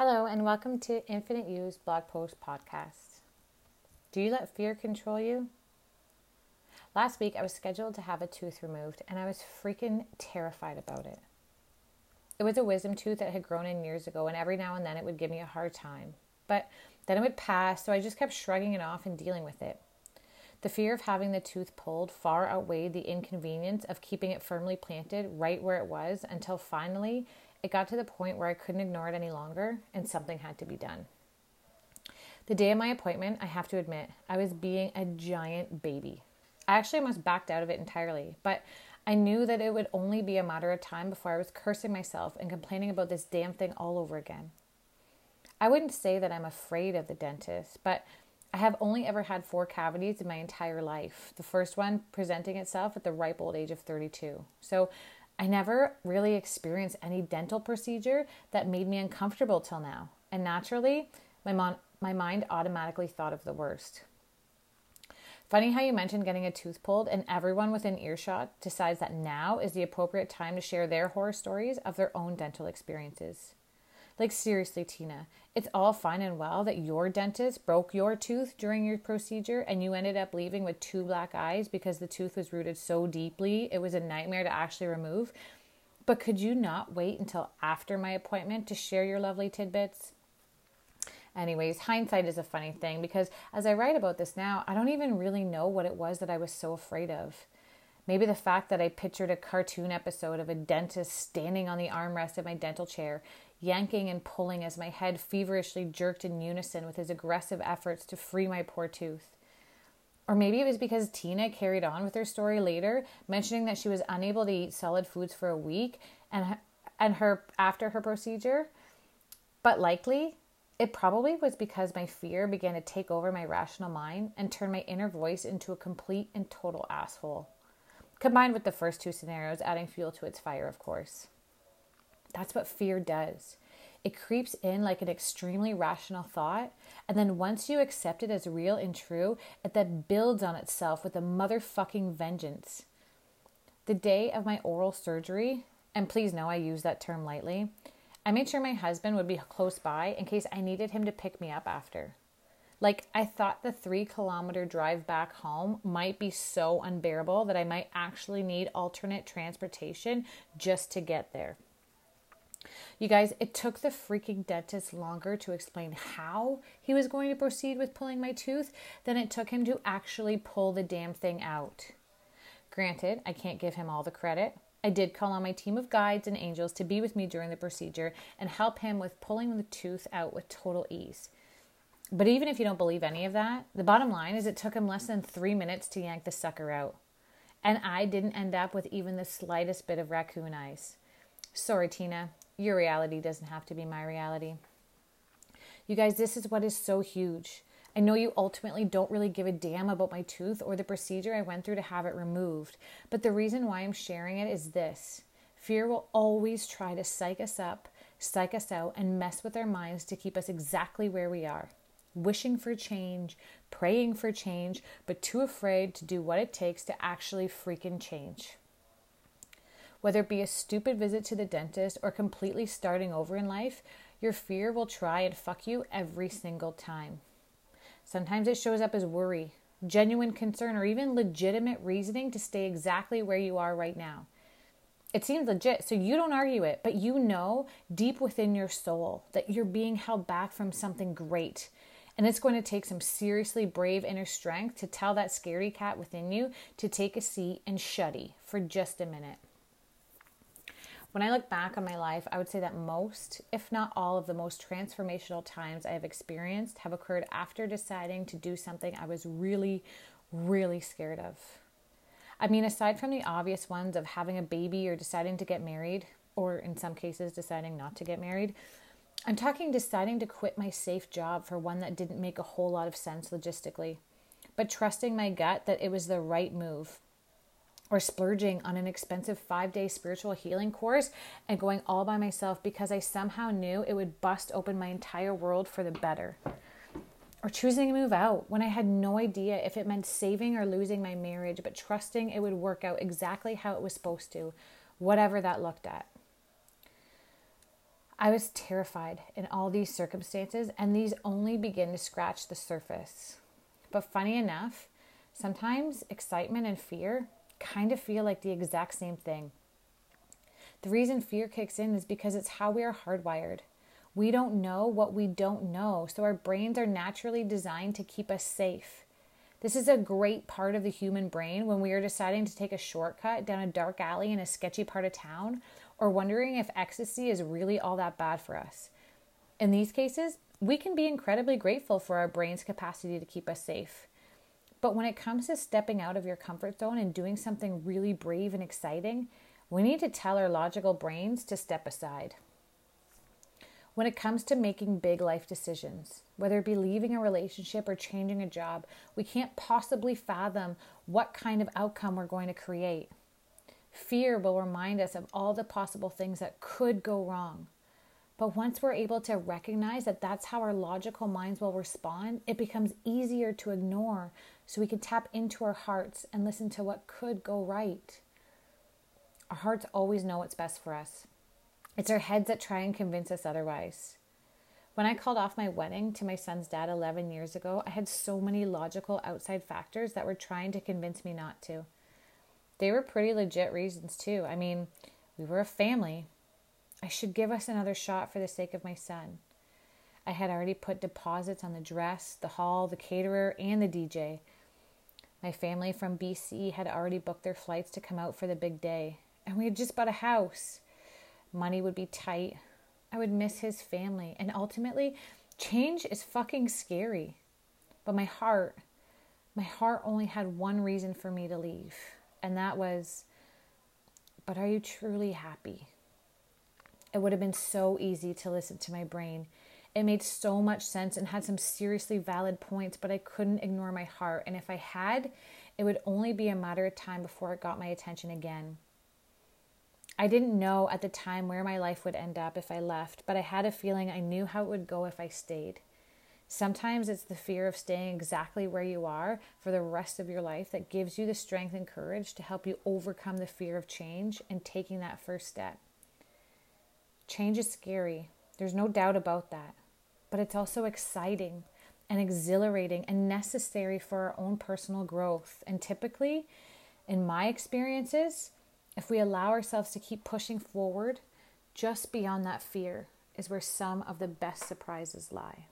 Hello, and welcome to Infinite You's blog post podcast. Do you let fear control you? Last week, I was scheduled to have a tooth removed, and I was freaking terrified about it. It was a wisdom tooth that had grown in years ago, and every now and then it would give me a hard time. But then it would pass, so I just kept shrugging it off and dealing with it. The fear of having the tooth pulled far outweighed the inconvenience of keeping it firmly planted right where it was until finally it got to the point where I couldn't ignore it any longer and something had to be done. The day of my appointment, I have to admit, I was being a giant baby. I actually almost backed out of it entirely, but I knew that it would only be a matter of time before I was cursing myself and complaining about this damn thing all over again. I wouldn't say that I'm afraid of the dentist, but I have only ever had four cavities in my entire life, the first one presenting itself at the ripe old age of 32. So I never really experienced any dental procedure that made me uncomfortable till now. And naturally, my, mon- my mind automatically thought of the worst. Funny how you mentioned getting a tooth pulled, and everyone within earshot decides that now is the appropriate time to share their horror stories of their own dental experiences. Like, seriously, Tina, it's all fine and well that your dentist broke your tooth during your procedure and you ended up leaving with two black eyes because the tooth was rooted so deeply it was a nightmare to actually remove. But could you not wait until after my appointment to share your lovely tidbits? Anyways, hindsight is a funny thing because as I write about this now, I don't even really know what it was that I was so afraid of. Maybe the fact that I pictured a cartoon episode of a dentist standing on the armrest of my dental chair yanking and pulling as my head feverishly jerked in unison with his aggressive efforts to free my poor tooth. Or maybe it was because Tina carried on with her story later, mentioning that she was unable to eat solid foods for a week and and her after her procedure. But likely, it probably was because my fear began to take over my rational mind and turn my inner voice into a complete and total asshole. Combined with the first two scenarios, adding fuel to its fire, of course. That's what fear does. It creeps in like an extremely rational thought, and then once you accept it as real and true, it then builds on itself with a motherfucking vengeance. The day of my oral surgery, and please know I use that term lightly, I made sure my husband would be close by in case I needed him to pick me up after. Like, I thought the three kilometer drive back home might be so unbearable that I might actually need alternate transportation just to get there. You guys, it took the freaking dentist longer to explain how he was going to proceed with pulling my tooth than it took him to actually pull the damn thing out. Granted, I can't give him all the credit. I did call on my team of guides and angels to be with me during the procedure and help him with pulling the tooth out with total ease. But even if you don't believe any of that, the bottom line is it took him less than three minutes to yank the sucker out. And I didn't end up with even the slightest bit of raccoon eyes. Sorry, Tina. Your reality doesn't have to be my reality. You guys, this is what is so huge. I know you ultimately don't really give a damn about my tooth or the procedure I went through to have it removed, but the reason why I'm sharing it is this fear will always try to psych us up, psych us out, and mess with our minds to keep us exactly where we are. Wishing for change, praying for change, but too afraid to do what it takes to actually freaking change. Whether it be a stupid visit to the dentist or completely starting over in life, your fear will try and fuck you every single time. Sometimes it shows up as worry, genuine concern, or even legitimate reasoning to stay exactly where you are right now. It seems legit, so you don't argue it, but you know deep within your soul that you're being held back from something great. And it's going to take some seriously brave inner strength to tell that scary cat within you to take a seat and shuddy for just a minute. When I look back on my life, I would say that most, if not all, of the most transformational times I have experienced have occurred after deciding to do something I was really, really scared of. I mean, aside from the obvious ones of having a baby or deciding to get married, or in some cases, deciding not to get married, I'm talking deciding to quit my safe job for one that didn't make a whole lot of sense logistically, but trusting my gut that it was the right move or splurging on an expensive five day spiritual healing course and going all by myself because I somehow knew it would bust open my entire world for the better. Or choosing to move out when I had no idea if it meant saving or losing my marriage, but trusting it would work out exactly how it was supposed to, whatever that looked at. I was terrified in all these circumstances, and these only begin to scratch the surface. But funny enough, sometimes excitement and fear kind of feel like the exact same thing. The reason fear kicks in is because it's how we are hardwired. We don't know what we don't know, so our brains are naturally designed to keep us safe. This is a great part of the human brain when we are deciding to take a shortcut down a dark alley in a sketchy part of town or wondering if ecstasy is really all that bad for us. In these cases, we can be incredibly grateful for our brain's capacity to keep us safe. But when it comes to stepping out of your comfort zone and doing something really brave and exciting, we need to tell our logical brains to step aside. When it comes to making big life decisions, whether it be leaving a relationship or changing a job, we can't possibly fathom what kind of outcome we're going to create. Fear will remind us of all the possible things that could go wrong. But once we're able to recognize that that's how our logical minds will respond, it becomes easier to ignore so we can tap into our hearts and listen to what could go right. Our hearts always know what's best for us. It's our heads that try and convince us otherwise. When I called off my wedding to my son's dad 11 years ago, I had so many logical outside factors that were trying to convince me not to they were pretty legit reasons too. I mean, we were a family. I should give us another shot for the sake of my son. I had already put deposits on the dress, the hall, the caterer, and the DJ. My family from BC had already booked their flights to come out for the big day, and we had just bought a house. Money would be tight. I would miss his family, and ultimately, change is fucking scary. But my heart, my heart only had one reason for me to leave and that was, but are you truly happy? It would have been so easy to listen to my brain. It made so much sense and had some seriously valid points, but I couldn't ignore my heart. And if I had, it would only be a matter of time before it got my attention again. I didn't know at the time where my life would end up if I left, but I had a feeling I knew how it would go if I stayed. Sometimes it's the fear of staying exactly where you are for the rest of your life that gives you the strength and courage to help you overcome the fear of change and taking that first step. Change is scary, there's no doubt about that, but it's also exciting and exhilarating and necessary for our own personal growth. And typically, in my experiences, if we allow ourselves to keep pushing forward, just beyond that fear is where some of the best surprises lie.